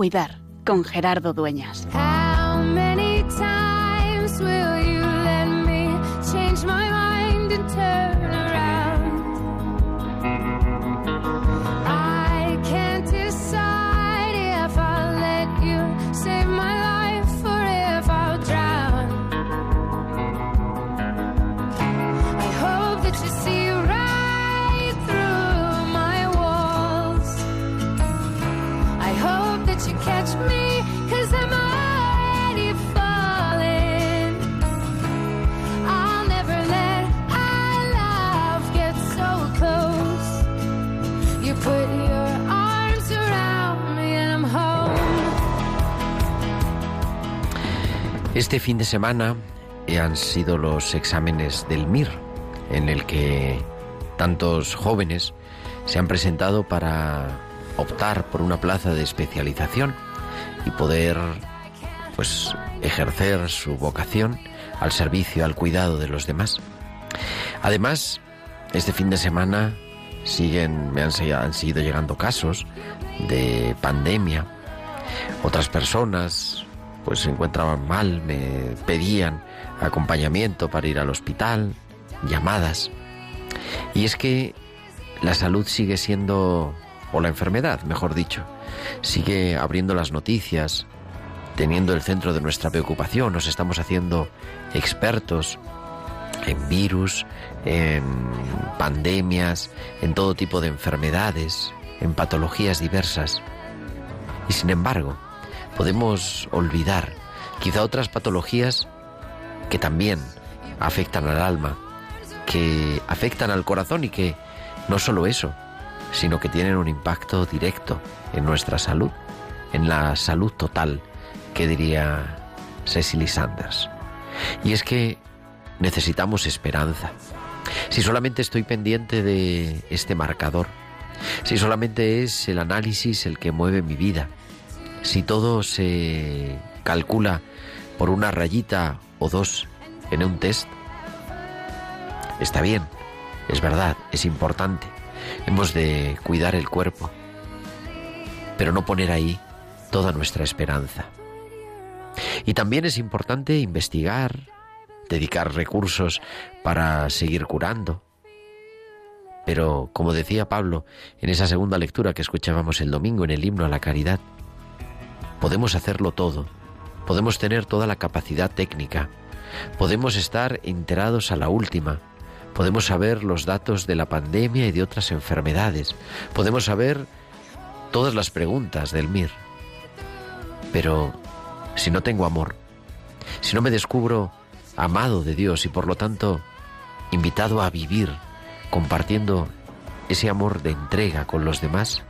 cuidar con Gerardo Dueñas. Este fin de semana eh, han sido los exámenes del MIR, en el que tantos jóvenes se han presentado para optar por una plaza de especialización y poder pues ejercer su vocación al servicio, al cuidado de los demás. Además, este fin de semana siguen, me han, han seguido llegando casos de pandemia. Otras personas pues se encontraban mal, me pedían acompañamiento para ir al hospital, llamadas. Y es que la salud sigue siendo, o la enfermedad, mejor dicho, sigue abriendo las noticias, teniendo el centro de nuestra preocupación. Nos estamos haciendo expertos en virus, en pandemias, en todo tipo de enfermedades, en patologías diversas. Y sin embargo, podemos olvidar quizá otras patologías que también afectan al alma, que afectan al corazón y que no solo eso, sino que tienen un impacto directo en nuestra salud, en la salud total, que diría Cecily Sanders. Y es que necesitamos esperanza. Si solamente estoy pendiente de este marcador, si solamente es el análisis el que mueve mi vida, si todo se calcula por una rayita o dos en un test, está bien, es verdad, es importante. Hemos de cuidar el cuerpo, pero no poner ahí toda nuestra esperanza. Y también es importante investigar, dedicar recursos para seguir curando. Pero, como decía Pablo en esa segunda lectura que escuchábamos el domingo en el himno a la caridad, podemos hacerlo todo, podemos tener toda la capacidad técnica, podemos estar enterados a la última, podemos saber los datos de la pandemia y de otras enfermedades, podemos saber todas las preguntas del MIR. Pero si no tengo amor, si no me descubro amado de Dios y por lo tanto invitado a vivir compartiendo ese amor de entrega con los demás,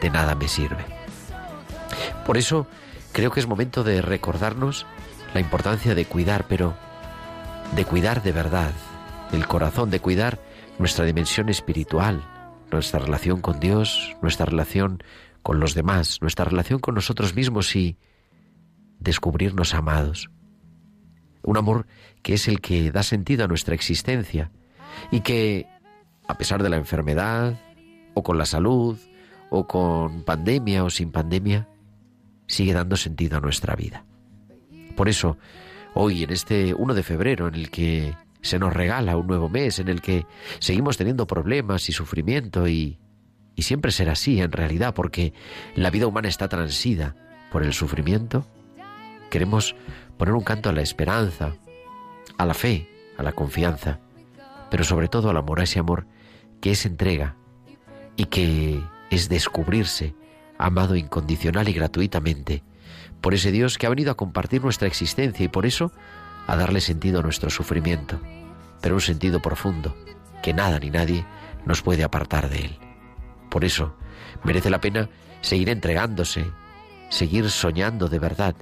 de nada me sirve. Por eso creo que es momento de recordarnos la importancia de cuidar, pero de cuidar de verdad el corazón, de cuidar nuestra dimensión espiritual, nuestra relación con Dios, nuestra relación con los demás, nuestra relación con nosotros mismos y descubrirnos amados. Un amor que es el que da sentido a nuestra existencia y que, a pesar de la enfermedad, o con la salud, o con pandemia o sin pandemia, sigue dando sentido a nuestra vida. Por eso, hoy, en este 1 de febrero, en el que se nos regala un nuevo mes, en el que seguimos teniendo problemas y sufrimiento y, y siempre será así en realidad, porque la vida humana está transida por el sufrimiento, queremos poner un canto a la esperanza, a la fe, a la confianza, pero sobre todo al amor, a ese amor que es entrega y que es descubrirse amado incondicional y gratuitamente por ese Dios que ha venido a compartir nuestra existencia y por eso a darle sentido a nuestro sufrimiento, pero un sentido profundo que nada ni nadie nos puede apartar de él. Por eso merece la pena seguir entregándose, seguir soñando de verdad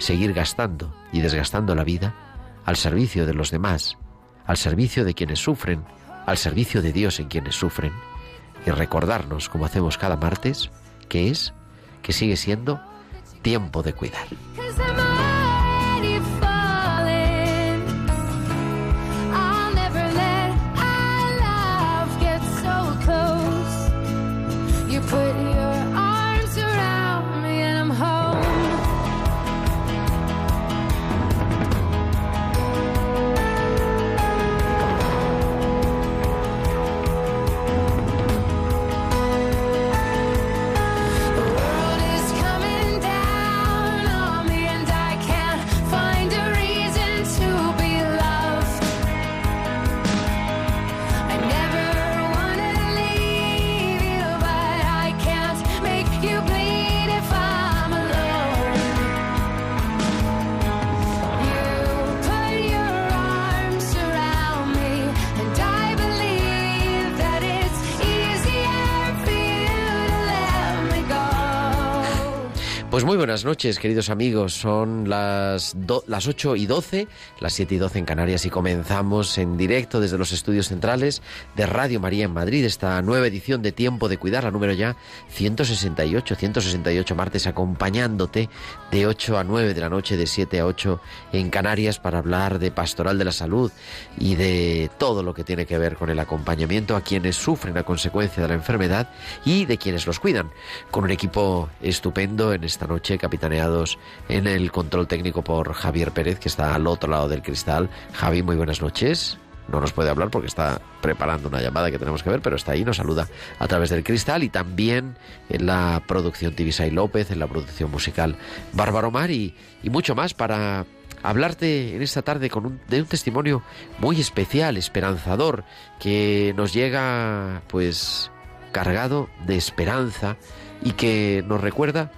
seguir gastando y desgastando la vida al servicio de los demás, al servicio de quienes sufren, al servicio de Dios en quienes sufren, y recordarnos, como hacemos cada martes, que es, que sigue siendo tiempo de cuidar. Pues muy buenas noches, queridos amigos. Son las, las 8 y 12, las 7 y 12 en Canarias y comenzamos en directo desde los estudios centrales de Radio María en Madrid esta nueva edición de Tiempo de Cuidar, la número ya 168, 168 martes acompañándote de 8 a 9 de la noche, de 7 a 8 en Canarias para hablar de pastoral de la salud y de todo lo que tiene que ver con el acompañamiento a quienes sufren a consecuencia de la enfermedad y de quienes los cuidan, con un equipo estupendo en esta noche, capitaneados en el control técnico por Javier Pérez, que está al otro lado del cristal. Javi, muy buenas noches. No nos puede hablar porque está preparando una llamada que tenemos que ver, pero está ahí, nos saluda a través del cristal y también en la producción Tibisay López, en la producción musical Bárbaro Omar y, mucho más para hablarte en esta tarde con un, de un testimonio muy especial, esperanzador, que nos llega pues cargado de esperanza y que nos recuerda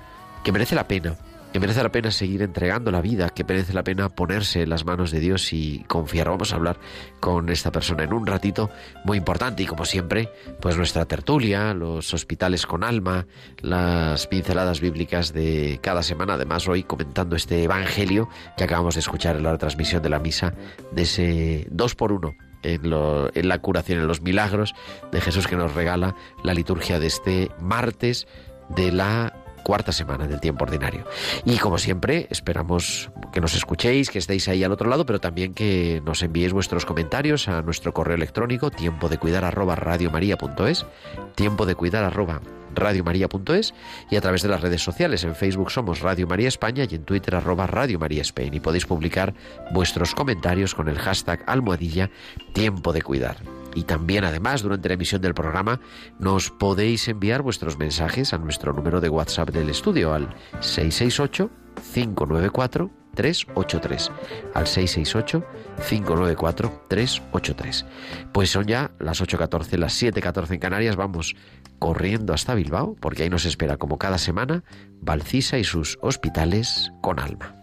que merece la pena, que merece la pena seguir entregando la vida, que merece la pena ponerse en las manos de Dios y confiar. Vamos a hablar con esta persona en un ratito muy importante y como siempre, pues nuestra tertulia, los hospitales con alma, las pinceladas bíblicas de cada semana, además hoy comentando este Evangelio que acabamos de escuchar en la transmisión de la misa de ese dos por uno en, en, la curación, en los milagros de Jesús que nos regala la liturgia de este martes de la cuarta semana del tiempo ordinario. Y como siempre, esperamos que nos escuchéis, que estéis ahí al otro lado, pero también que nos enviéis vuestros comentarios a nuestro correo electrónico tiempo de cuidar arroba radiomaria.es, tiempo de cuidar arroba radiomaria.es y a través de las redes sociales. En Facebook somos Radio María España y en Twitter arroba Radio María Spain. Y podéis publicar vuestros comentarios con el hashtag almohadilla tiempo de cuidar. Y también, además, durante la emisión del programa, nos podéis enviar vuestros mensajes a nuestro número de WhatsApp del estudio al 668-594-383. Al 668-594-383. Pues son ya las 8.14, las 7.14 en Canarias. Vamos corriendo hasta Bilbao, porque ahí nos espera, como cada semana, Valcisa y sus hospitales con alma.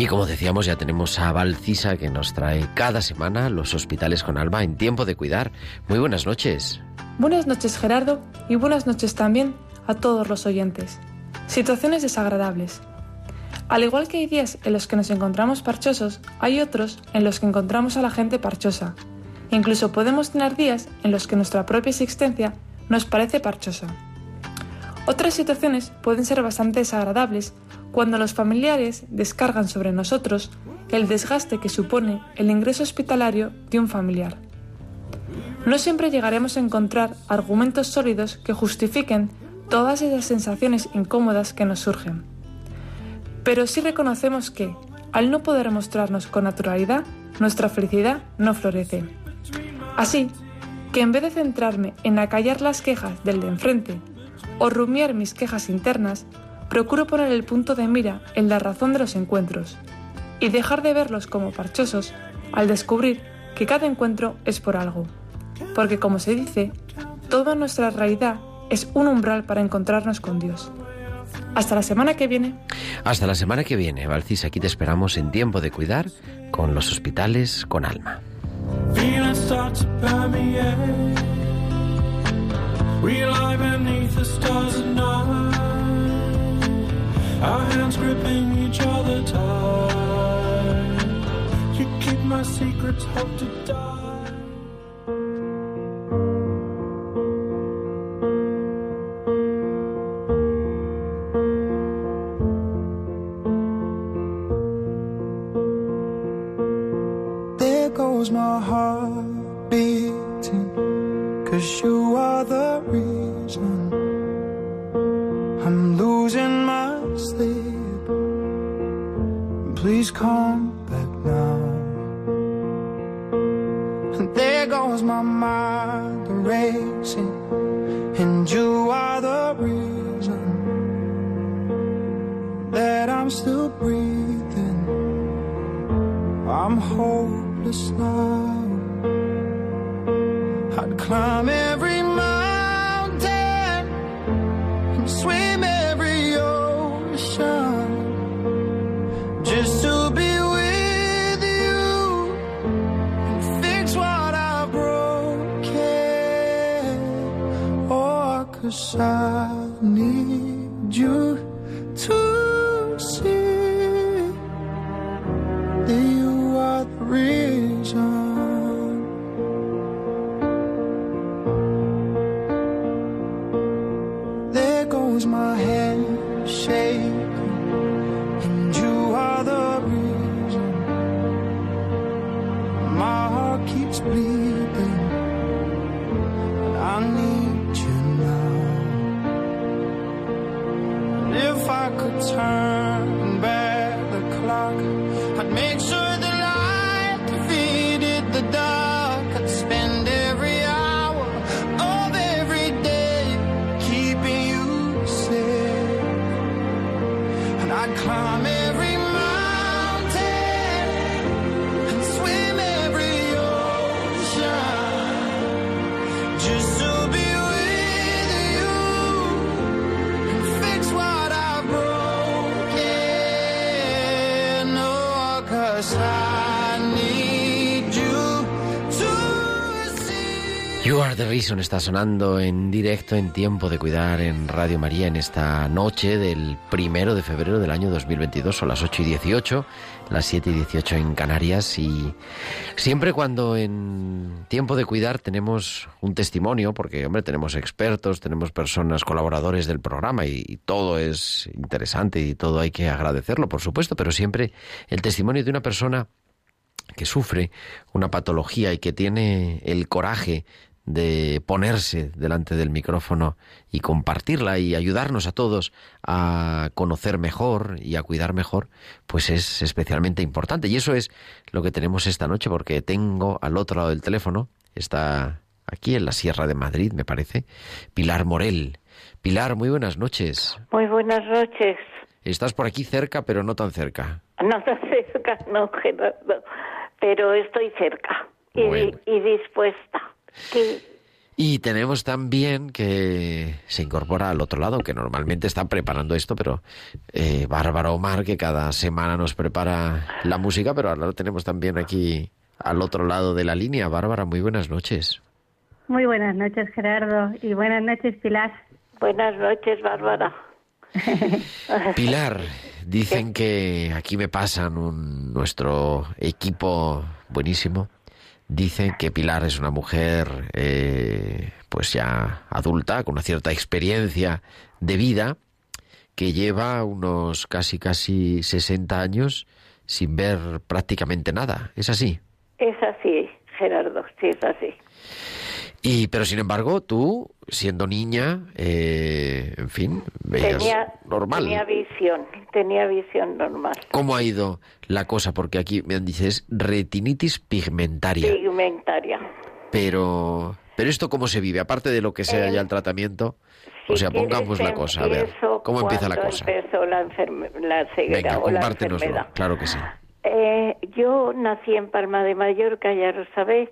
Y como decíamos, ya tenemos a Valcisa que nos trae cada semana los hospitales con alma en tiempo de cuidar. Muy buenas noches. Buenas noches Gerardo y buenas noches también a todos los oyentes. Situaciones desagradables. Al igual que hay días en los que nos encontramos parchosos, hay otros en los que encontramos a la gente parchosa. Incluso podemos tener días en los que nuestra propia existencia nos parece parchosa. Otras situaciones pueden ser bastante desagradables cuando los familiares descargan sobre nosotros el desgaste que supone el ingreso hospitalario de un familiar. No siempre llegaremos a encontrar argumentos sólidos que justifiquen todas esas sensaciones incómodas que nos surgen. Pero sí reconocemos que, al no poder mostrarnos con naturalidad, nuestra felicidad no florece. Así que en vez de centrarme en acallar las quejas del de enfrente o rumiar mis quejas internas, procuro poner el punto de mira en la razón de los encuentros y dejar de verlos como parchosos al descubrir que cada encuentro es por algo. porque como se dice, toda nuestra realidad es un umbral para encontrarnos con Dios. Hasta la semana que viene. Hasta la semana que viene, Valcis. Aquí te esperamos en tiempo de cuidar con los hospitales con alma. Feelings start to permeate. We lie beneath the stars at night. Our hands gripping each other tight. You keep my secrets, hope to die. There goes my heart beating, cause you are the reason Please come back now. And there goes my mind racing, and you are the reason that I'm still breathing. I'm hopeless now. I'd climb every side. Está sonando en directo en tiempo de cuidar en Radio María en esta noche del primero de febrero del año 2022. Son las 8 y 18, las 7 y 18 en Canarias. Y siempre cuando en tiempo de cuidar tenemos un testimonio, porque, hombre, tenemos expertos, tenemos personas, colaboradores del programa y todo es interesante y todo hay que agradecerlo, por supuesto, pero siempre el testimonio de una persona que sufre una patología y que tiene el coraje de ponerse delante del micrófono y compartirla y ayudarnos a todos a conocer mejor y a cuidar mejor, pues es especialmente importante. Y eso es lo que tenemos esta noche, porque tengo al otro lado del teléfono, está aquí en la Sierra de Madrid, me parece, Pilar Morel. Pilar, muy buenas noches. Muy buenas noches. Estás por aquí cerca, pero no tan cerca. No tan cerca, no, Gerardo, pero estoy cerca y, Bueno. y dispuesta. Sí, Y tenemos también que se incorpora al otro lado, que normalmente está preparando esto, pero eh, Bárbara Omar, que cada semana nos prepara la música, pero ahora lo tenemos también aquí al otro lado de la línea. Bárbara, muy buenas noches. Muy buenas noches, Gerardo, y buenas noches, Pilar. buenas noches, Bárbara. Pilar, dicen que aquí me pasan un, nuestro equipo buenísimo. Dicen que Pilar es una mujer, eh, pues ya adulta, con una cierta experiencia de vida, que lleva unos casi casi 60 años sin ver prácticamente nada. ¿Es así? Es así, Gerardo, sí, es así. Y, pero sin embargo, tú, siendo niña, eh, en fin, veías Tenía, normal. tenía visión, tenía visión normal. ¿Cómo ha ido la cosa? Porque aquí me dices retinitis pigmentaria. Pigmentaria. Pero, pero esto cómo se vive, aparte de lo que sea Eh, ya el tratamiento. O Si sea, pongamos la cosa, a ver, ¿cómo empieza la cosa? empezó la, la ceguera Venga, o la compártenoslo, enfermedad. claro que sí. Eh, yo nací en Palma de Mallorca, ya lo sabéis.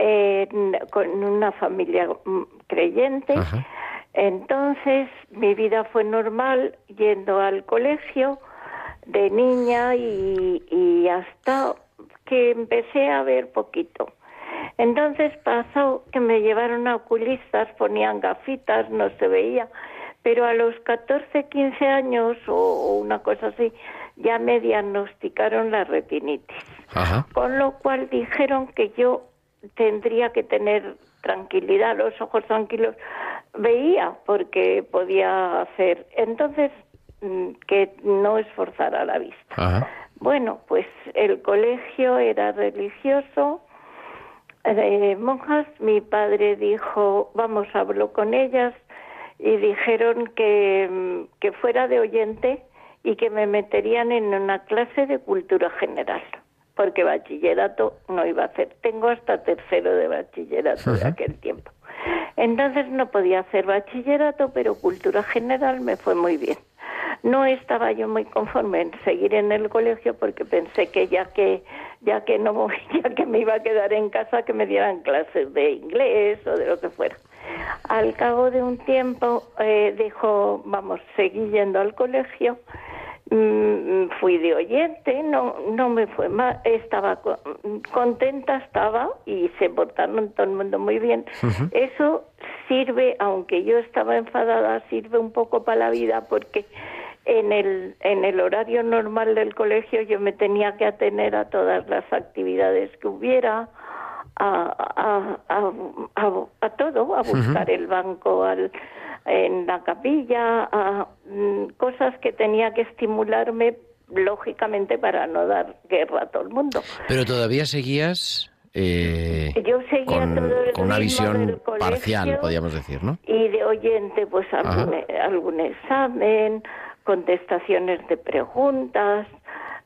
En- con una familia mm, creyente. Ajá. Entonces mi vida fue normal yendo al colegio de niña y, y hasta que empecé a ver poquito. Entonces pasó que me llevaron a oculistas, ponían gafitas, no se veía, pero a los 14, 15 años o, o una cosa así, ya me diagnosticaron la retinitis. Ajá. Con lo cual dijeron que yo tendría que tener tranquilidad, los ojos tranquilos. Veía porque podía hacer. Entonces, mm, que no esforzara la vista. Ajá. Bueno, pues el colegio era religioso, de monjas. Mi padre dijo, vamos, habló con ellas y dijeron que, mm, que fuera de oyente y que me meterían en una clase de cultura general, porque bachillerato no iba a hacer. Tengo hasta tercero de bachillerato de aquel tiempo. Entonces no podía hacer bachillerato, pero cultura general me fue muy bien. No estaba yo muy conforme en seguir en el colegio porque pensé que ya que ya que no ya que me iba a quedar en casa que me dieran clases de inglés o de lo que fuera. Al cabo de un tiempo eh, dijo, vamos, seguí yendo al colegio. Mm, fui de oyente, no no me fue mal, estaba co- contenta estaba y se portaron todo el mundo muy bien. Eso sirve, aunque yo estaba enfadada, sirve un poco para la vida porque en el en el horario normal del colegio yo me tenía que atener a todas las actividades que hubiera, a, a, a, a- a todo, a buscar el banco al, en la capilla, a mm, cosas que tenía que estimularme lógicamente para no dar guerra a todo el mundo. Pero todavía seguías eh, Yo seguía con, una visión parcial, podríamos decir, ¿no? y de oyente pues algún, algún examen, contestaciones de preguntas,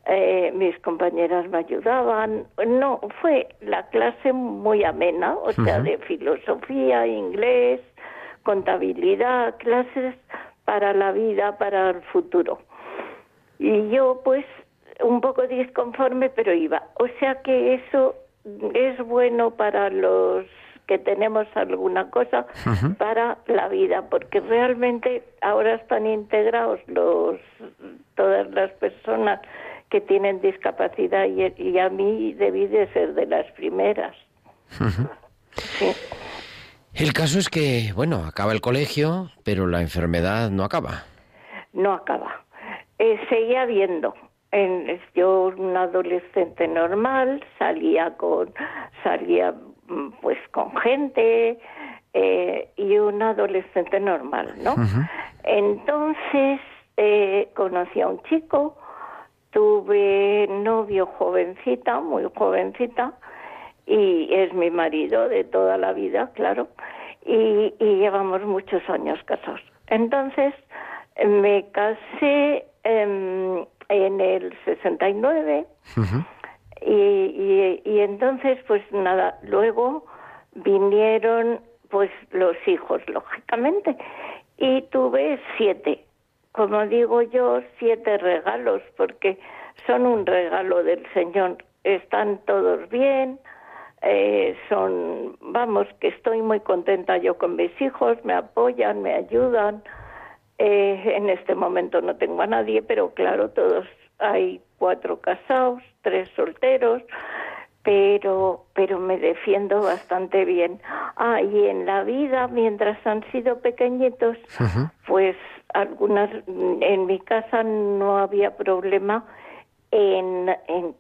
eh, mis compañeras me ayudaban. No, fue la clase muy amena, o sea, de filosofía, inglés, contabilidad, clases para la vida, para el futuro. Y yo pues un poco disconforme, pero iba. O sea que eso es bueno para los que tenemos alguna cosa para la vida, porque realmente ahora están integrados los todas las personas que tienen discapacidad y, y a mí debí de ser de las primeras. Sí. El caso es que, bueno, acaba el colegio, pero la enfermedad no acaba. no acaba. Eh, seguía viendo. En, yo, una adolescente normal, salía con, salía mm, pues con gente eh, y una adolescente normal, ¿no? Entonces eh, conocí a un chico, tuve novio jovencita, muy jovencita, y es mi marido de toda la vida, claro, y, y llevamos muchos años casados. Entonces eh, me casé em, en el 69 y, y, y entonces pues nada, luego vinieron pues los hijos, lógicamente, y tuve siete, como digo yo, siete regalos, porque son un regalo del Señor. Están todos bien, eh, son, vamos, que estoy muy contenta yo con mis hijos, me apoyan, me ayudan. Eh, en este momento no tengo a nadie, pero claro, todos hay cuatro casados, tres solteros, pero pero me defiendo bastante bien. Ah, y en la vida, mientras han sido pequeñitos, pues algunas, en mi casa no había problema en, en,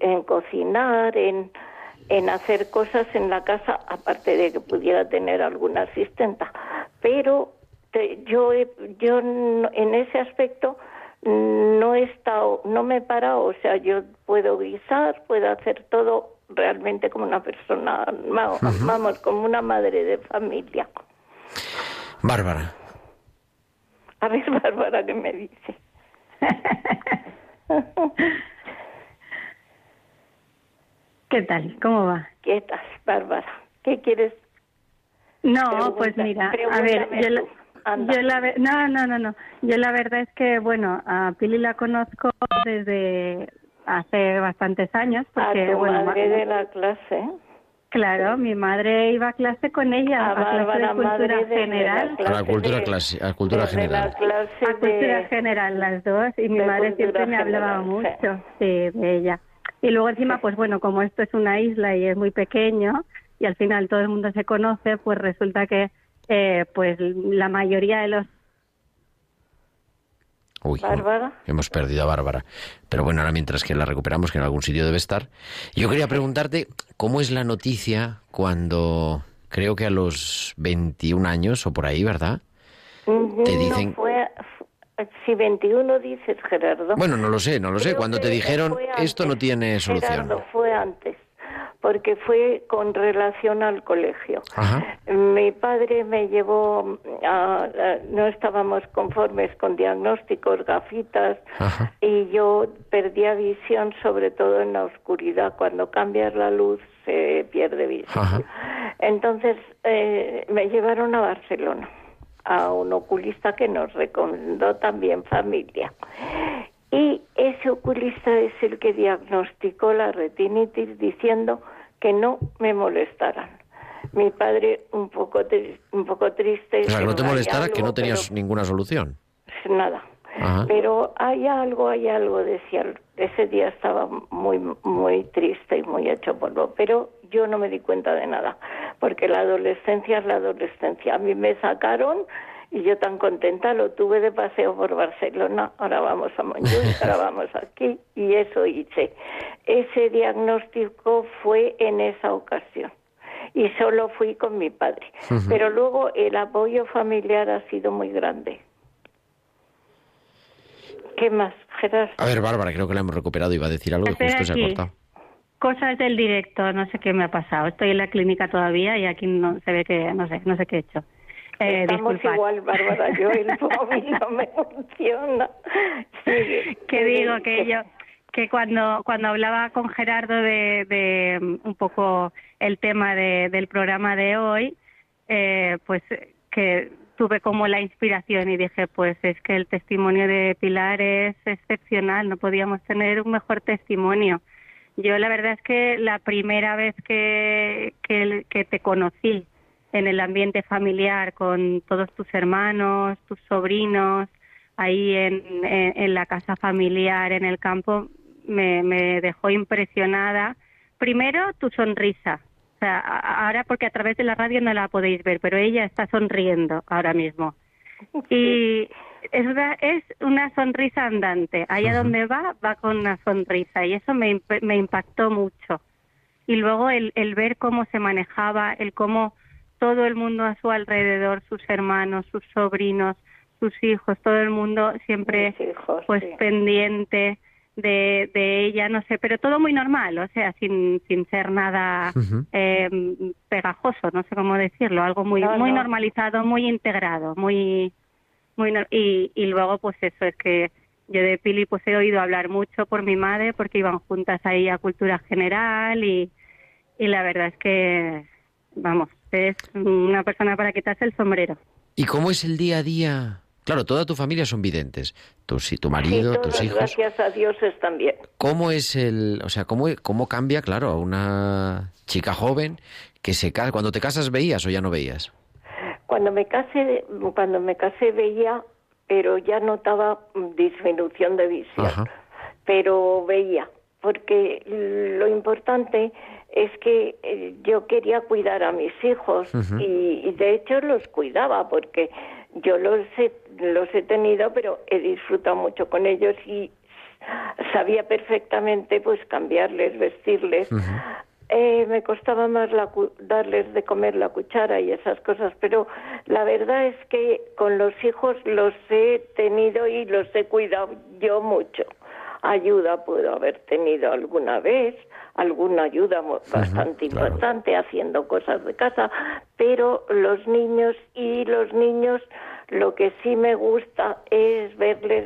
en cocinar, en, en hacer cosas en la casa, aparte de que pudiera tener alguna asistenta. Pero te- yo, he- yo no- en ese aspecto no he estado, no me he parado, o sea, yo puedo guisar, puedo hacer todo realmente como una persona, va- vamos, como una madre de familia. Bárbara, A ver, Bárbara, ¿qué me dice? ¿Qué tal? ¿Cómo va? ¿Qué estás, Bárbara? ¿Qué quieres? No, Pregunta- pues mira, a ver, yo la, yo la no, no, no, no. Yo la verdad es que, bueno, a Pili la conozco desde hace bastantes años, A porque, tu bueno, madre ma- de la clase. Claro, mi madre iba a clase con ella, A a, clase de Bárbara, cultura madre de- de la general. A la cultura, de- clase, a cultura general. la clase A cultura de- general las dos y mi madre siempre me hablaba general, mucho sí, de ella. Y luego encima, pues bueno, como esto es una isla y es muy pequeño y al final todo el mundo se conoce, pues resulta que eh, pues la mayoría de los Uy, Bárbara. hemos perdido a Bárbara. Pero bueno, ahora mientras que la recuperamos, que en algún sitio debe estar. Yo quería preguntarte, ¿cómo es la noticia cuando, creo que a los 21 años o por ahí, ¿verdad? Ujú, Te no dicen- fue- fu- si 21 dices, Gerardo. Bueno, no lo sé, no lo sé. Cuando te dijeron, esto no tiene solución. Gerardo, fue antes, porque fue con relación al colegio. Ajá. Mi padre me llevó, a- a- no estábamos conformes con diagnósticos, gafitas, Ajá. y yo perdía visión, sobre todo en la oscuridad. Cuando cambias la luz se pierde visión. Ajá. Entonces eh, me llevaron a Barcelona, a un oculista que nos recomendó también familia. Y ese oculista es el que diagnosticó la retinitis diciendo que no me molestaran. Mi padre un poco un poco triste. O sea, que no te molestara, que no tenías pero- ninguna solución. nada. Ajá. Pero hay algo, hay algo, decía. Ese día estaba muy, muy triste y muy hecho polvo, pero yo no me di cuenta de nada, porque la adolescencia es la adolescencia. A mí me sacaron y yo tan contenta lo tuve de paseo por Barcelona, ahora vamos a Montjuic, ahora vamos aquí, y eso hice. Ese diagnóstico fue en esa ocasión y solo fui con mi padre. Pero luego el apoyo familiar ha sido muy grande. ¿Qué más, Gerardo? A ver, Bárbara, creo que la hemos recuperado. Iba a decir algo y justo se ha cortado. Cosas del directo, no sé qué me ha pasado. Estoy en la clínica todavía y aquí no se ve que, no sé, no sé qué he hecho. Eh, Estamos disculpad. igual, Bárbara. Yo el móvil no me funciona. Que digo que yo que cuando cuando hablaba con Gerardo de, de mm, un poco el tema de- del programa de hoy eh, pues que tuve como la inspiración y dije pues es que el testimonio de Pilar es excepcional no podíamos tener un mejor testimonio yo la verdad es que la primera vez que que, que te conocí en el ambiente familiar con todos tus hermanos tus sobrinos ahí en, en, en la casa familiar, en el campo, me, me dejó impresionada. Primero, tu sonrisa. O sea, ahora porque a través de la radio no la podéis ver, pero ella está sonriendo ahora mismo. Y es una, es una sonrisa andante. Allá donde va, va con una sonrisa. Y eso me, me impactó mucho. Y luego el, el ver cómo se manejaba, el cómo todo el mundo a su alrededor, sus hermanos, sus sobrinos, sus hijos, todo el mundo siempre hijos, pues sí. pendiente de, de ella, no sé, pero todo muy normal, o sea, sin, sin ser nada eh, pegajoso, no sé cómo decirlo, algo muy No, muy no. normalizado, muy integrado, muy muy y, y luego pues eso es que yo de Pili pues he oído hablar mucho por mi madre porque iban juntas ahí a cultura general y, y la verdad es que vamos es una persona para quitarse el sombrero ¿Y cómo es el día a día? Claro, toda tu familia son videntes. Tu, si tu marido, Sí, tus hijos. gracias a Dios están bien. ¿Cómo es el, o sea, cómo, cómo cambia, claro, a una chica joven que se casa? Cuando te casas veías o ya no veías? Cuando me casé, cuando me casé veía, pero ya notaba mm, disminución de visión. Ajá. Pero veía, porque lo importante es que eh, yo quería cuidar a mis hijos y, y de hecho los cuidaba porque yo los he, los he tenido, pero he disfrutado mucho con ellos y sabía perfectamente pues cambiarles, vestirles. Eh, me costaba más la cu- darles de comer la cuchara y esas cosas, pero la verdad es que con los hijos los he tenido y los he cuidado yo mucho. Ayuda puedo haber tenido alguna vez, alguna ayuda bastante importante haciendo cosas de casa, pero los niños y los niños lo que sí me gusta es verles,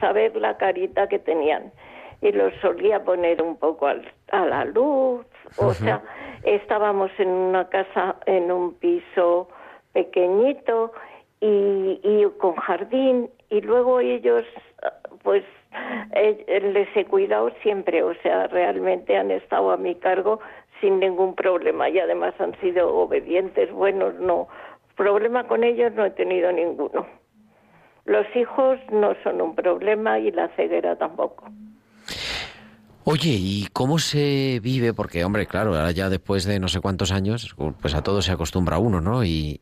saber la carita que tenían y los solía poner un poco al- a la luz. O sea, estábamos en una casa, en un piso pequeñito y, con jardín y luego ellos, pues, eh, les he cuidado siempre. O sea, realmente han estado a mi cargo sin ningún problema y además han sido obedientes, buenos, no. Problema con ellos no he tenido ninguno. Los hijos no son un problema y la ceguera tampoco. Oye, ¿y cómo se vive? Porque, hombre, claro, ahora ya después de no sé cuántos años, pues a todo se acostumbra uno, ¿no? Y,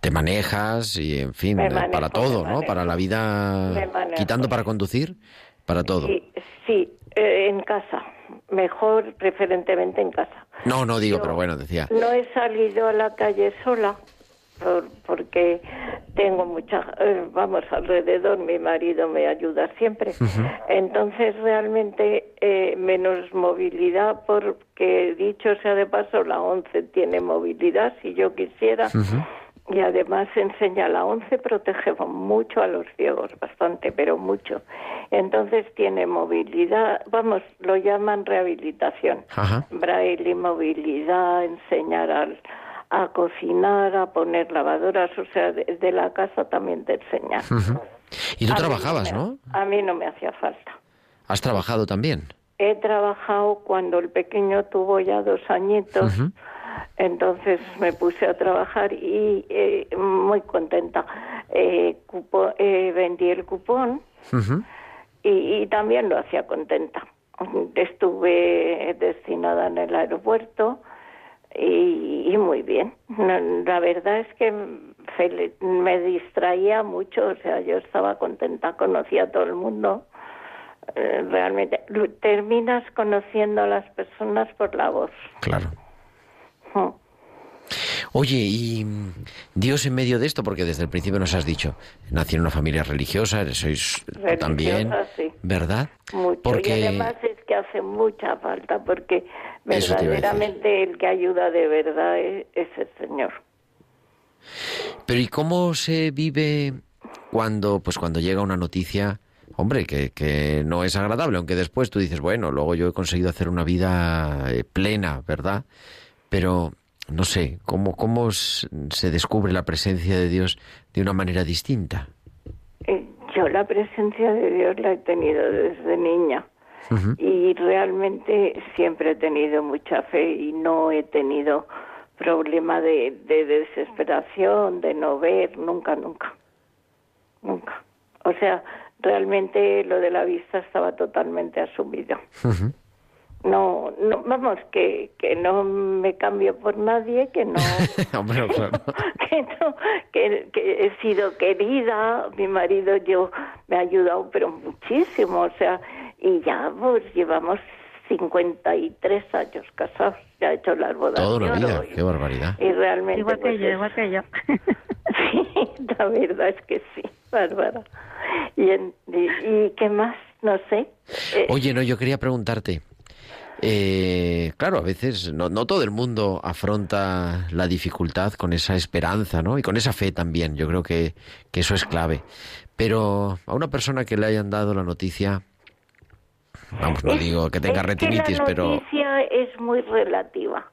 te manejas y, en fin, eh, para todo, ¿no? Para la vida, quitando para conducir, para todo. Sí, sí eh, en casa. Mejor, preferentemente en casa. No, no digo, Yo pero bueno, decía. No he salido a la calle sola por- porque tengo mucha, eh, vamos, alrededor mi marido me ayuda siempre. Entonces realmente eh, menos movilidad porque dicho sea de paso la 11 tiene movilidad si yo quisiera. Y además enseña la 11, protege mucho a los ciegos, bastante, pero mucho. Entonces tiene movilidad, vamos, lo llaman rehabilitación. Braille y movilidad, enseñar al- a cocinar, a poner lavadoras, o sea, de, de la casa también te enseñan. Y tú A trabajabas, me- ¿no? A mí no me hacía falta. Has trabajado también. He trabajado cuando el pequeño tuvo ya dos añitos, entonces me puse a trabajar y eh, muy contenta. Eh, cupo- eh, vendí el cupón y, y también lo hacía contenta. Estuve destinada en el aeropuerto y, y muy bien. No, la verdad es que me distraía mucho, o sea, yo estaba contenta, conocía a todo el mundo. Eh, realmente terminas conociendo a las personas por la voz. Claro. Mm. Oye, y Dios en medio de esto, porque desde el principio nos has dicho, nací en una familia religiosa, eres- sois Religiosa, también, sí. ¿verdad? Mucho. Porque Y además es que hace mucha falta porque verdaderamente el que ayuda de verdad es, es el Señor. Pero ¿y cómo se vive cuando, pues cuando llega una noticia, hombre, que, que no es agradable, aunque después tú dices, bueno, luego yo he conseguido hacer una vida eh, plena, ¿verdad? Pero no sé, ¿cómo, cómo se descubre la presencia de Dios de una manera distinta? Eh, Yo la presencia de Dios la he tenido desde niña Y realmente siempre he tenido mucha fe y no he tenido problema de, de desesperación, de no ver, nunca, nunca, nunca. O sea, realmente lo de la vista estaba totalmente asumido. No, no, vamos, que, que no me cambio por nadie, que no, Hombre, claro. que no, que, que he sido querida, mi marido yo me ha ayudado, pero muchísimo, o sea, y ya pues llevamos 53 años casados, ya he hecho las bodas. Toda una vida, y- qué barbaridad. Y realmente Igual que pues, yo, igual que yo. Sí, la verdad es que sí, Bárbara. Y, en- y, y qué más, no sé. Eh, Oye, no, yo quería preguntarte. eh, claro, a veces no, no todo el mundo afronta la dificultad con esa esperanza, ¿no? Y con esa fe también. Yo creo que, que eso es clave. Pero a una persona que le hayan dado la noticia, vamos, no digo que tenga es retinitis, la pero noticia es muy relativa.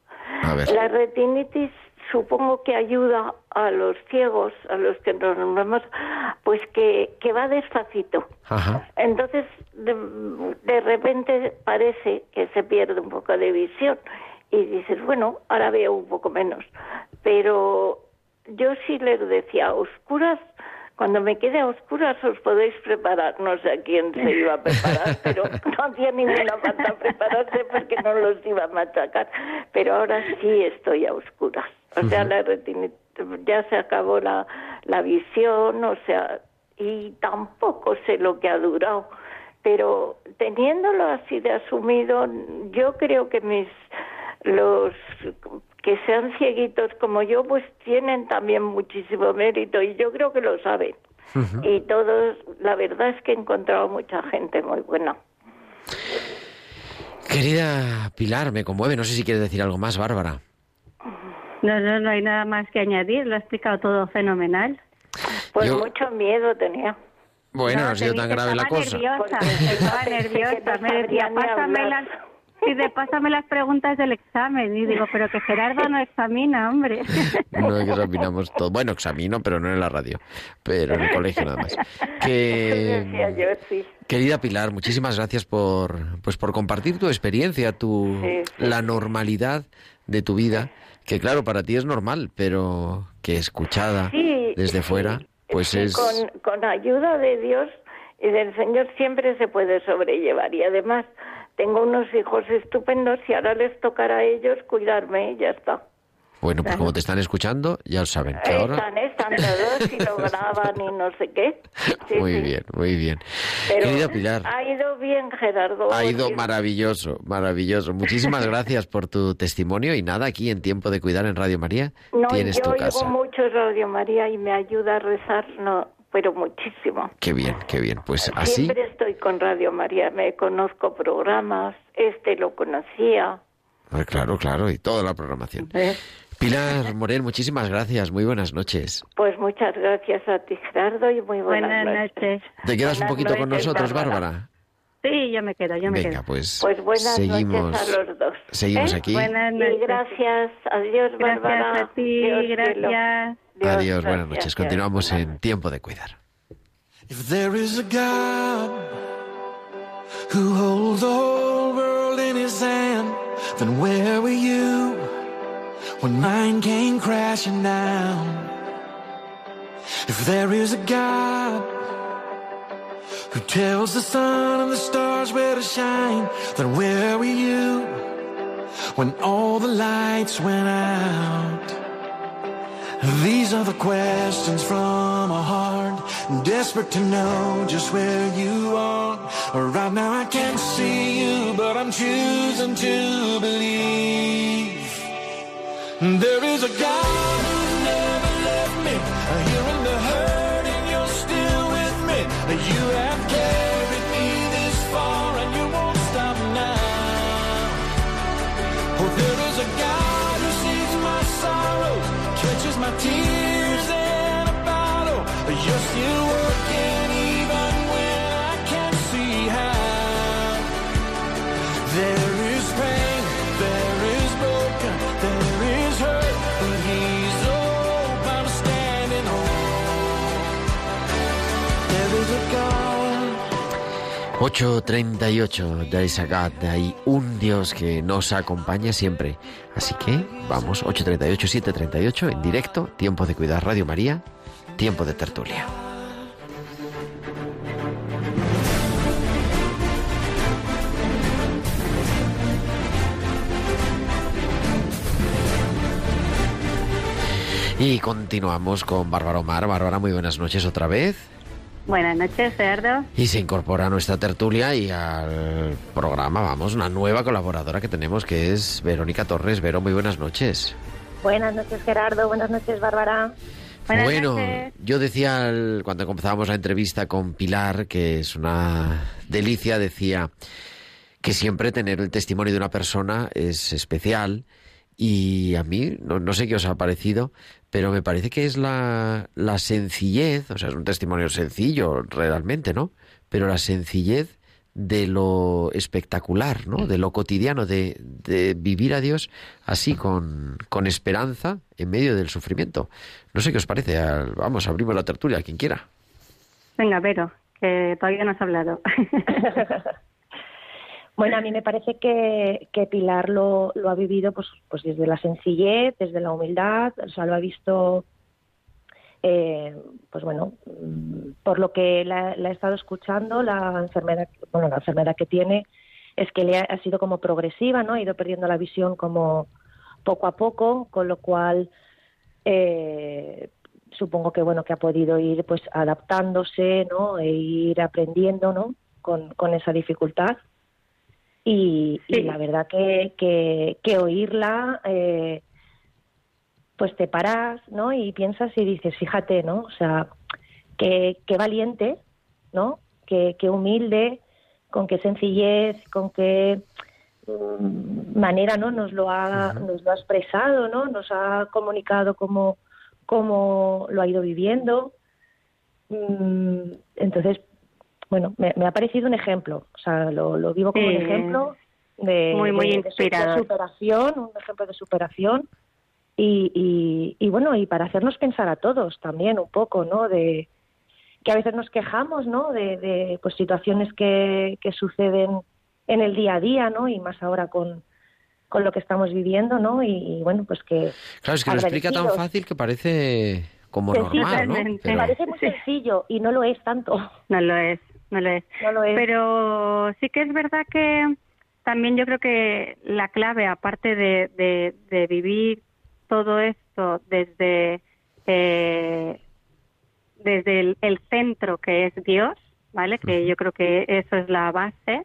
a ver, La retinitis supongo que ayuda a los ciegos, a los que nos vemos, pues que, que va despacito. ajá, Entonces, de, de repente parece que se pierde un poco de visión y dices, bueno, ahora veo un poco menos. Pero yo sí les decía, a oscuras, cuando me quede a oscuras os podéis preparar. No sé a quién se iba a preparar, pero no hacía ninguna falta prepararse porque no los iba a machacar. Pero ahora sí estoy a oscuras. O sea, la retinitis, ya se acabó la, la visión, o sea, y tampoco sé lo que ha durado. Pero teniéndolo así de asumido, yo creo que mis los que sean cieguitos como yo, pues tienen también muchísimo mérito y yo creo que lo saben. Y todos, la verdad es que he encontrado mucha gente muy buena. querida Pilar, me conmueve. No sé si quieres decir algo más, Bárbara. No, no, no hay nada más que añadir, lo ha explicado todo fenomenal. Pues Yo- mucho miedo tenía. Bueno, no, ha sido tan grave la estaba cosa. nerviosa, estaba nerviosa, no me decía, pásame hablar". las, Dice, pásame las preguntas del examen. Y digo, pero que Gerardo no examina, hombre. No examinamos todo. Bueno, examino, pero no en la radio, pero en el colegio nada más. Que, Decía yo, sí. querida Pilar, muchísimas gracias por, pues por compartir tu experiencia, tu, Sí, sí, la normalidad de tu vida, que claro, para ti es normal, pero que escuchada Sí, desde sí, fuera, pues sí, es... Con, con ayuda de Dios y del Señor siempre se puede sobrellevar. Y además tengo unos hijos estupendos y ahora les tocará a ellos cuidarme y ya está. Bueno, pues como te están escuchando, ya lo saben, que ahora... Están, están todos y lo graban y no sé qué. Sí, Muy sí. bien, muy bien. Pero Querida Pilar, Ha ido bien, Gerardo. ha ido maravilloso, maravilloso. Muchísimas gracias por tu testimonio y nada, aquí en Tiempo de Cuidar en Radio María No, tienes yo tu oigo casa. mucho Radio María y me ayuda a rezar, no, pero muchísimo. Qué bien, qué bien. Pues así, Siempre estoy con Radio María, me conozco programas, este lo conocía. pues claro, claro, y toda la programación. ¿eh? Pilar Morel, muchísimas gracias, muy buenas noches. Pues muchas gracias a ti, Gerardo, y muy buenas, Buenas noches. ¿Te quedas un Buenas poquito con noches, nosotros, Bárbara. Bárbara? Sí, yo me quedo, yo me Venga, quedo. pues, Pues buenas seguimos, noches a los dos. seguimos ¿eh? aquí. Buenas Y noches. gracias, adiós, Gracias Bárbara. a ti, Dios, gracias. Dios, Adiós, buenas noches. Continuamos en Tiempo de Cuidar. If there is a God who holds the whole world in his hand, then where were you when mine came crashing down? If there is a God tells the sun and the stars where to shine, then where were you when all the lights went out? These are the questions from a heart desperate to know just where you are. Right now I can't see you, but I'm choosing to believe. There is a God who never left me. The hurt and you're still with me. You 8.38, there is a God, hay un Dios que nos acompaña siempre. Así que vamos, 8.38, 7.38, en directo, Tiempo de Cuidar Radio María, Tiempo de Tertulia. Y continuamos con Bárbara Omar. Bárbara, muy buenas noches otra vez. Buenas noches, Gerardo. Y se incorpora a nuestra tertulia y al programa, vamos, una nueva colaboradora que tenemos que es Verónica Torres. Vero, muy buenas noches. Buenas noches, Gerardo. Buenas noches, Bárbara. Buenas bueno, noches. yo decía al- cuando comenzamos la entrevista con Pilar, que es una delicia, decía que siempre tener el testimonio de una persona es especial y a mí, no, no sé qué os ha parecido, pero me parece que es la, la sencillez, o sea, es un testimonio sencillo realmente, ¿no? Pero la sencillez de lo espectacular, ¿no? De lo cotidiano, de, de vivir a Dios así, con, con esperanza en medio del sufrimiento. No sé qué os parece. al- Vamos, abrimos la tertulia, quien quiera. Venga, Vero, que todavía no has hablado. Bueno, a mí me parece que, Pilar lo, ha vivido pues, pues desde la sencillez, desde la humildad, o sea, lo ha visto, eh, pues bueno, mm, por lo que la, la he estado escuchando, la enfermedad, bueno, la enfermedad que tiene es que le ha, sido como progresiva, ¿no? Ha ido perdiendo la visión como poco a poco, con lo cual eh, supongo que bueno que ha podido ir pues adaptándose, ¿no? E ir aprendiendo, ¿no? Con esa dificultad. Y, y la verdad que, que, que oírla, eh, pues te paras, ¿no? Y piensas y dices, fíjate, ¿no? O sea, qué, qué valiente, ¿no? Qué, qué humilde, con qué sencillez, con qué mm, manera, ¿no? Nos lo ha, nos lo ha expresado, ¿no? Nos ha comunicado cómo, cómo lo ha ido viviendo. Mm, Entonces, bueno, me, me ha parecido un ejemplo, o sea, lo, lo vivo como un ejemplo de, Muy, muy de- de su- de inspirador. superación, un ejemplo de superación. Y, y, y bueno, y para hacernos pensar a todos también un poco, ¿no? De que a veces nos quejamos, ¿no? De, de pues situaciones que, que suceden en el día a día, ¿no? Y más ahora con, con lo que estamos viviendo, ¿no? Y, y bueno, pues que Claro, es que lo explica tan fácil que parece como Que sí, normal, ¿no? Pero- parece muy sencillo y no lo es tanto. No lo es, no lo es. No lo es. Pero sí que es verdad que también yo creo que la clave, aparte de, de, de vivir todo esto desde, eh, desde el, el centro que es Dios, ¿vale? Que yo creo que eso es la base.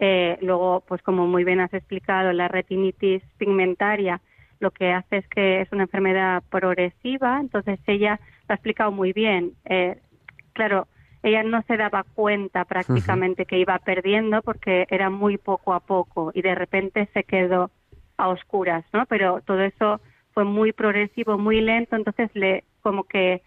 Eh, luego, pues como muy bien has explicado, la retinitis pigmentaria lo que hace es que es una enfermedad progresiva, entonces ella lo ha explicado muy bien. Eh, claro, ella no se daba cuenta prácticamente que iba perdiendo porque era muy poco a poco y de repente se quedó a oscuras, ¿no? Pero todo eso fue muy progresivo, muy lento, entonces le como que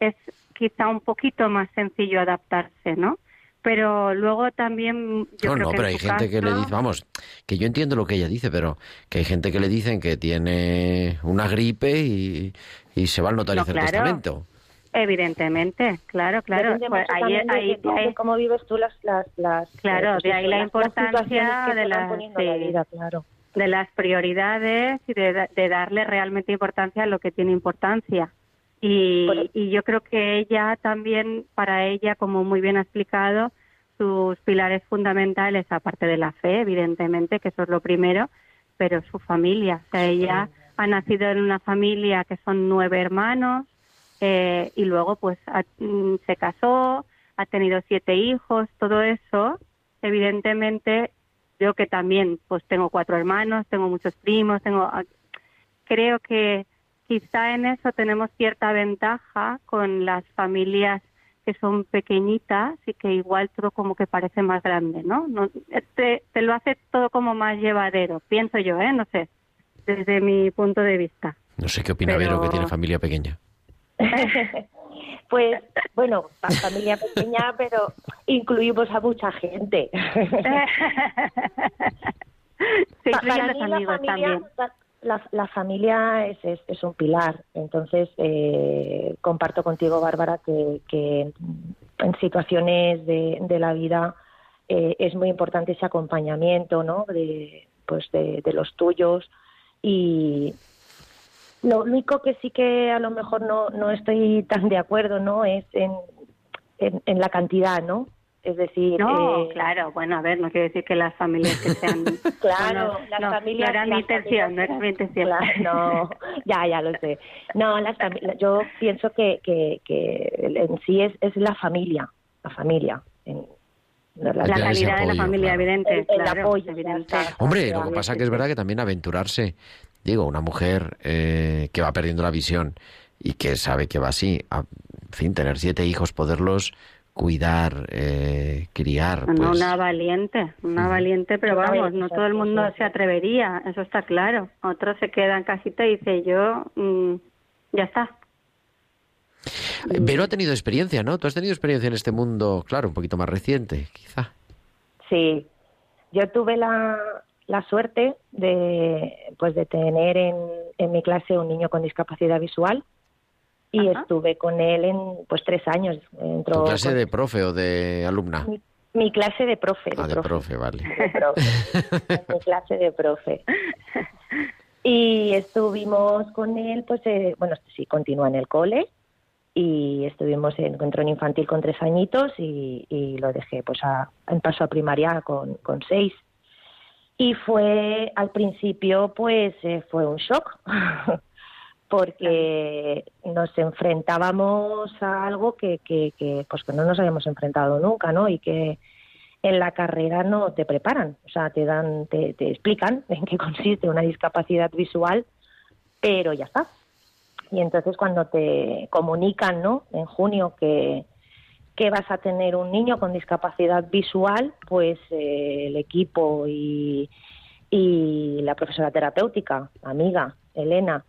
es quizá un poquito más sencillo adaptarse, ¿no? Pero luego también yo no, creo no, que pero hay gente que le dice, vamos, que yo entiendo lo que ella dice, pero que hay gente que le dicen que tiene una gripe y, y se va al notario No, claro. testamento. Evidentemente, claro, claro. Pues ahí, ahí- de, ahí- cómo vives tú las... las, las Claro, eh, pues de ahí la las- importancia que de las- la vida, claro. de las prioridades y de, de darle realmente importancia a lo que tiene importancia. Y, Por- y yo creo que ella también, para ella, como muy bien ha explicado, sus pilares fundamentales, aparte de la fe, evidentemente, que eso es lo primero, pero su familia. O sea, ella ha nacido en una familia que son nueve hermanos eh, y luego pues ha- mm, se casó, ha tenido siete hijos, todo eso, evidentemente, yo que también pues tengo cuatro hermanos, tengo muchos primos, tengo ah, creo que quizá en eso tenemos cierta ventaja con las familias que son pequeñitas y que igual todo como que parece más grande, ¿no? no te, te lo hace todo como más llevadero, pienso yo, ¿eh? No sé, desde mi punto de vista. No sé qué opina Pero- Vero, que tiene familia pequeña. Pues, bueno, fa- familia pequeña, pero incluimos a mucha gente. Se incluyen los amigos familia, también. la, la- la familia es, es, es un pilar. Entonces, eh, comparto contigo, Bárbara, que, que en situaciones de, de la vida eh, es muy importante ese acompañamiento, ¿no? De, pues de, de los tuyos y lo único que sí que a lo mejor no, no estoy tan de acuerdo, ¿no? Es en, en, en la cantidad, ¿no? Es decir, No, eh, claro, bueno, a ver, no quiere decir que las familias que sean... Claro, no, las no, familias. No era mi intención, no era mi intención. Claro, no, ya, ya lo sé. No, las fami- yo pienso que, que, que en sí es, es la familia, la familia. en- La ese calidad de la familia, claro. evidente, El- el claro, apoyo, evidente. Hombre, lo que pasa que es verdad que también aventurarse, digo, una mujer eh, que va perdiendo la visión y que sabe que va así, a, en fin, tener siete hijos, poderlos cuidar, eh, criar, No, pues... una valiente, una valiente, pero vamos, no todo el mundo se atrevería, eso está claro. Otros se quedan casita y dice yo, mm, ya está. Eh, Vero ha tenido experiencia, ¿no? Tú has tenido experiencia en este mundo, claro, un poquito más reciente, quizá. Sí, yo tuve la, la suerte de, pues de tener en, en mi clase un niño con discapacidad visual y Ajá. estuve con él en pues tres años. Entró ¿Tu clase con- de profe o de alumna? mi, mi clase de profe. Ah, de profe, vale. de profe, mi clase de profe. Y estuvimos con él, pues, eh, bueno, sí, continúa en el cole y estuvimos en en infantil con tres añitos y, y lo dejé, pues, a, en paso a primaria con, con seis. Y fue, al principio, pues, eh, fue un shock, porque nos enfrentábamos a algo que, que, que, pues, que no nos habíamos enfrentado nunca, ¿no? Y que en la carrera no te preparan, o sea, te dan, te, te explican en qué consiste una discapacidad visual, pero ya está. Y entonces cuando te comunican, ¿no? En junio que, que vas a tener un niño con discapacidad visual, pues eh, el equipo y, y la profesora terapéutica, amiga, Elena,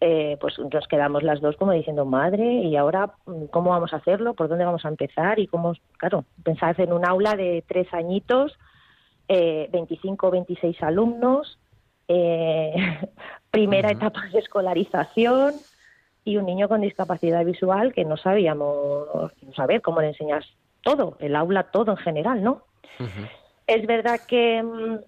eh, pues nos quedamos las dos como diciendo, madre, ¿y ahora mm, cómo vamos a hacerlo? ¿Por dónde vamos a empezar? Y cómo, claro, pensad en un aula de tres añitos eh, 25 o 26 alumnos, eh, primera etapa de escolarización y un niño con discapacidad visual que no sabíamos saber cómo le enseñas todo, el aula todo en general, ¿no? Es verdad que mm,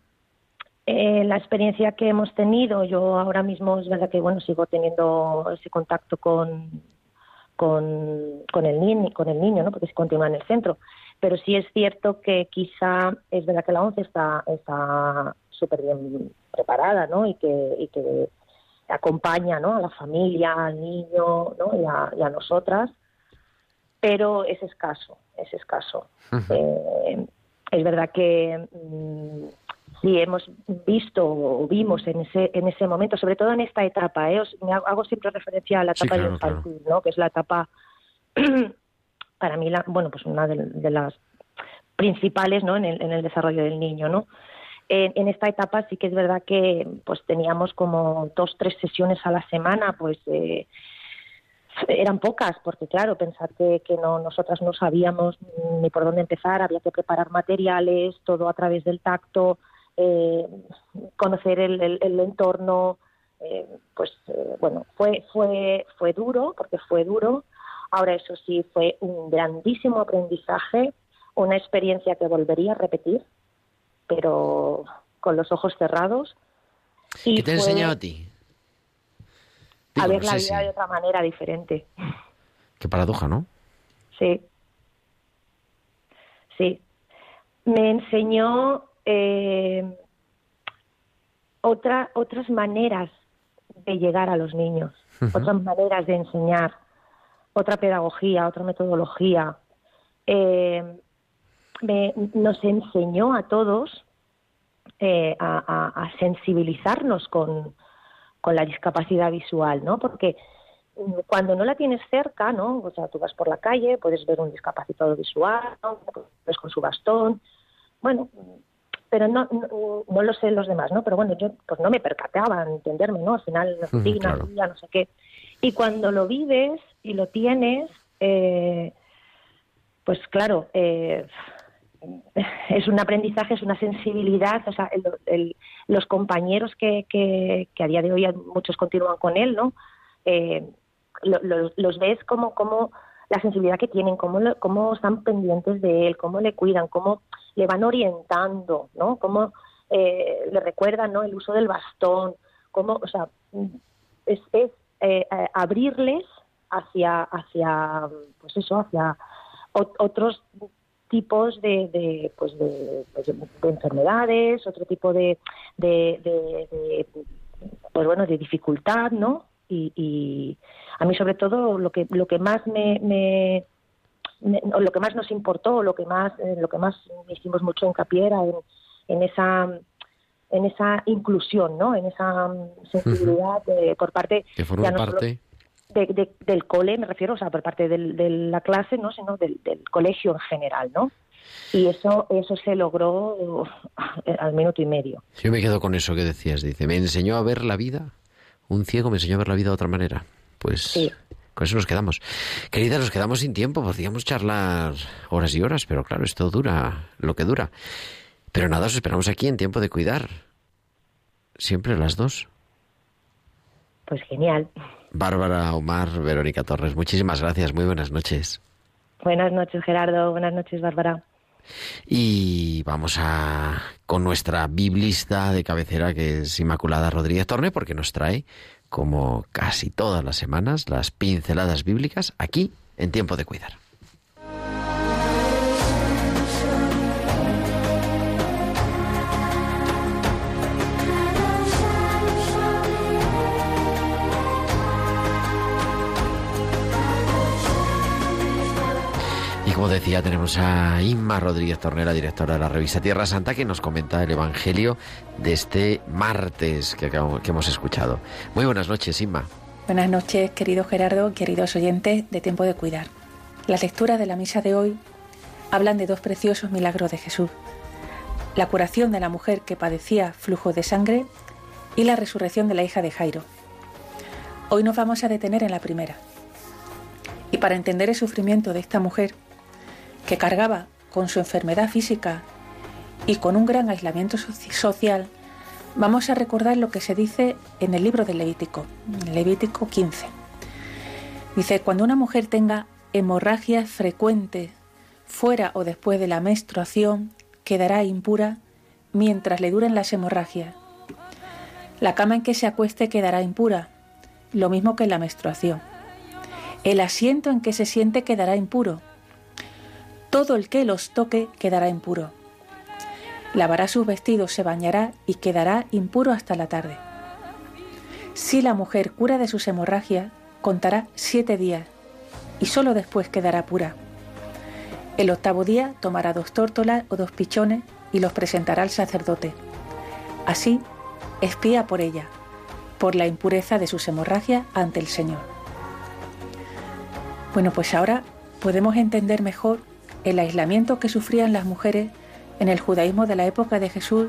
eh, la experiencia que hemos tenido, yo ahora mismo es verdad que bueno sigo teniendo ese contacto con con, con el niño, con el niño, ¿no? Porque se continúa en el centro. Pero sí es cierto que quizá es verdad que la ONCE está está súper bien preparada, ¿no? Y que y que acompaña, ¿no? A la familia, al niño, ¿no? Y a, y a nosotras. Pero es escaso, es escaso. Eh, es verdad que mm, sí hemos visto o vimos en ese en ese momento, sobre todo en esta etapa, ¿eh? Os- me hago siempre referencia a la Sí, etapa claro, infantil, ¿no? Que es la etapa para mí la, bueno pues una de, de las principales, ¿no? En el, en el desarrollo del niño, ¿no? En, en esta etapa sí que es verdad que pues teníamos como dos tres sesiones a la semana, pues eh, eran pocas, porque claro, pensar que, que no, nosotras no sabíamos ni por dónde empezar, había que preparar materiales, todo a través del tacto, eh, conocer el, el- el entorno, eh, pues eh, bueno, fue, fue, fue duro, porque fue duro. Ahora eso sí, fue un grandísimo aprendizaje, una experiencia que volvería a repetir, pero con los ojos cerrados. Y ¿Qué te ha enseñado a ti? a ver no la vida si- de otra manera diferente. Qué paradoja, ¿no? Sí. Sí. Me enseñó eh, otra, otras maneras de llegar a los niños, otras maneras de enseñar, otra pedagogía, otra metodología. Eh, me- nos enseñó a todos eh, a, a- a sensibilizarnos con, con la discapacidad visual, ¿no? Porque mm, cuando no la tienes cerca, ¿no? O sea, tú vas por la calle, puedes ver un discapacitado visual, ¿no? Ves con su bastón, bueno, pero no, no, no lo sé los demás, ¿no? Pero bueno, yo pues no me percataba, entenderme, ¿no? Al final, Ujú, rutina, claro. no sé qué. Y cuando lo vives y lo tienes, eh, pues claro, eh, es un aprendizaje, es una sensibilidad, o sea, el- los compañeros que, que, a día de hoy muchos continúan con él, ¿no? Eh, lo- lo- los ves como, como la sensibilidad que tienen, cómo, lo- cómo están pendientes de él, cómo le cuidan, cómo le van orientando, ¿no? Cómo eh, le recuerdan, ¿no? El uso del bastón, cómo, o sea, es, eh, eh, abrirles hacia, hacia, pues eso, hacia ot- otros tipos de, de, pues de, pues de- de enfermedades, otro tipo de, pues bueno, de dificultad, ¿no? Y, y a mí sobre todo lo que lo que más me, me- lo que más nos importó, lo que más eh, lo que más hicimos mucho hincapié era en, en esa en esa inclusión, ¿no? En esa mm, sensibilidad de- por parte Que forma parte. De- de- del cole, me refiero, o sea, por parte del- de la clase, no, sino del, del colegio en general, ¿no? Y eso eso se logró uf, al minuto y medio. Yo me quedo con eso que decías. Dice, me enseñó a ver la vida. Un ciego me enseñó a ver la vida de otra manera. Pues Sí. con eso nos quedamos. Querida, nos quedamos sin tiempo. Podríamos charlar horas y horas, pero claro, esto dura lo que dura. Pero nada, os esperamos aquí en tiempo de cuidar. Siempre las dos. Pues genial. Bárbara, Omar, Verónica Torres, muchísimas gracias. Muy buenas noches. Buenas noches, Gerardo. Buenas noches, Bárbara. Y vamos a con nuestra biblista de cabecera que es Inmaculada Rodríguez Torne porque nos trae como casi todas las semanas las pinceladas bíblicas aquí en tiempo de cuidar. Como decía, tenemos a Inma Rodríguez Tornera, directora de la revista Tierra Santa, que nos comenta el Evangelio de este martes que, hemos escuchado. Muy buenas noches, Inma. Buenas noches, querido Gerardo, queridos oyentes de Tiempo de Cuidar. Las lecturas de la misa de hoy hablan de dos preciosos milagros de Jesús. La curación de la mujer que padecía flujo de sangre y la resurrección de la hija de Jairo. Hoy nos vamos a detener en la primera. Y para entender el sufrimiento de esta mujer, que cargaba con su enfermedad física y con un gran aislamiento social, vamos a recordar lo que se dice en el libro de Levítico, Levítico 15. Dice, cuando una mujer tenga hemorragia frecuente fuera o después de la menstruación, quedará impura mientras le duren las hemorragias. La cama en que se acueste quedará impura, lo mismo que la menstruación. El asiento en que se siente quedará impuro. Todo el que los toque quedará impuro. Lavará sus vestidos, se bañará y quedará impuro hasta la tarde. Si la mujer cura de sus hemorragias, contará siete días y sólo después quedará pura. El octavo día tomará dos tórtolas o dos pichones y los presentará al sacerdote. Así, espía por ella, por la impureza de sus hemorragias ante el Señor. Bueno, pues ahora podemos entender mejor el aislamiento que sufrían las mujeres en el judaísmo de la época de Jesús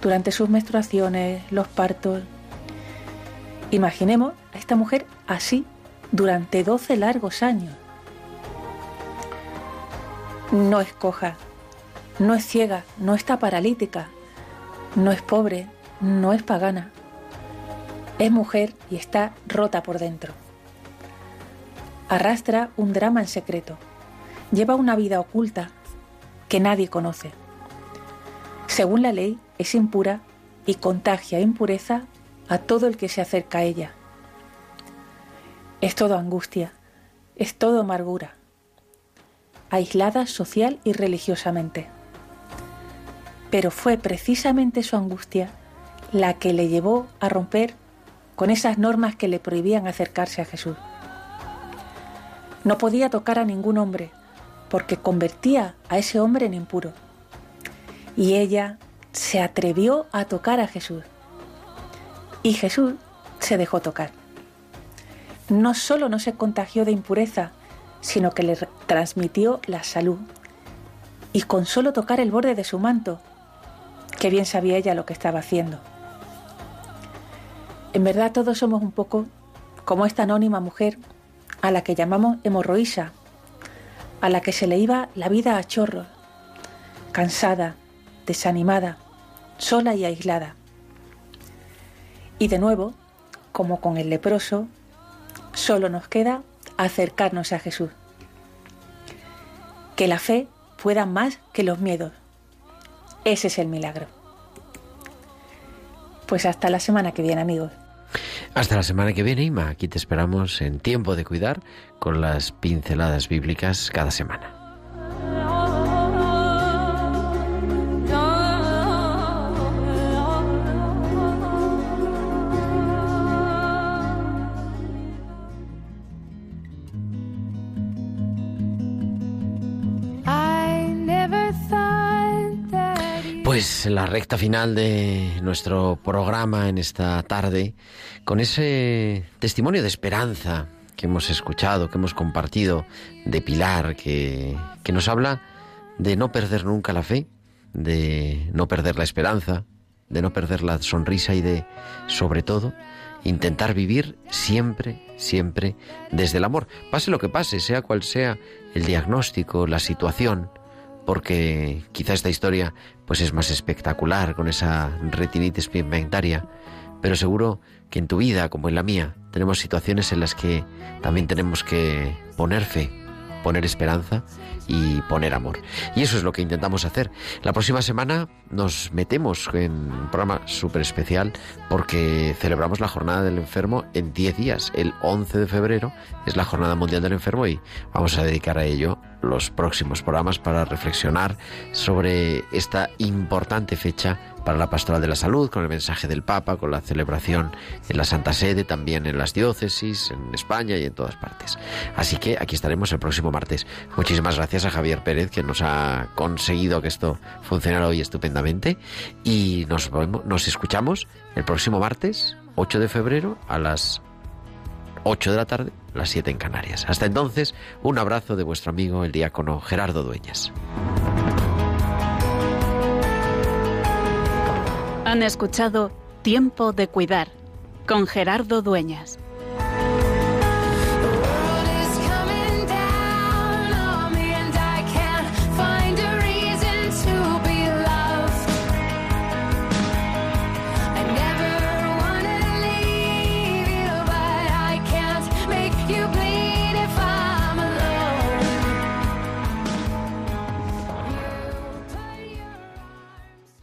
durante sus menstruaciones, los partos. Imaginemos a esta mujer así durante 12 largos años. No es coja, no es ciega, no está paralítica, no es pobre, no es pagana. Es mujer y está rota por dentro. Arrastra un drama en secreto. Lleva una vida oculta que nadie conoce. Según la ley, es impura y contagia impureza a todo el que se acerca a ella. Es todo angustia, es todo amargura, aislada social y religiosamente. Pero fue precisamente su angustia la que le llevó a romper con esas normas que le prohibían acercarse a Jesús. No podía tocar a ningún hombre porque convertía a ese hombre en impuro. Y ella se atrevió a tocar a Jesús. Y Jesús se dejó tocar no solo no se contagió de impureza, sino que le transmitió la salud. Y con solo tocar el borde de su manto, que bien sabía ella lo que estaba haciendo. En verdad todos somos un poco como esta anónima mujer a la que llamamos hemorroísa, a la que se le iba la vida a chorro, cansada, desanimada, sola y aislada. Y de nuevo, como con el leproso, Solo nos queda acercarnos a Jesús. Que la fe pueda más que los miedos. Ese es el milagro. Pues hasta la semana que viene, amigos. Hasta la semana que viene, Ima. Aquí te esperamos en Tiempo de Cuidar con las pinceladas bíblicas cada semana. Pues la recta final de nuestro programa en esta tarde, con ese testimonio de esperanza que hemos escuchado, que hemos compartido de Pilar, que, que nos habla de no perder nunca la fe, de no perder la esperanza, de no perder la sonrisa y de, sobre todo, intentar vivir siempre, siempre desde el amor. Pase lo que pase, sea cual sea el diagnóstico, la situación, porque quizá esta historia pues es más espectacular con esa retinitis pigmentaria, pero seguro que en tu vida como en la mía tenemos situaciones en las que también tenemos que poner fe, poner esperanza y poner amor. Y eso es lo que intentamos hacer. La próxima semana nos metemos en un programa súper especial porque celebramos la Jornada del Enfermo en 10 días. El 11 de febrero es la Jornada Mundial del Enfermo y vamos a dedicar a ello los próximos programas para reflexionar sobre esta importante fecha para la pastoral de la salud, con el mensaje del Papa, con la celebración en la Santa Sede, también en las diócesis, en España y en todas partes. Así que aquí estaremos el próximo martes. Muchísimas gracias a Javier Pérez que nos ha conseguido que esto funcionara hoy estupendamente y nos, nos escuchamos el próximo martes, 8 de febrero, a las 8 de la tarde, las 7 en Canarias. Hasta entonces, un abrazo de vuestro amigo el diácono Gerardo Dueñas. Han escuchado Tiempo de Cuidar con Gerardo Dueñas.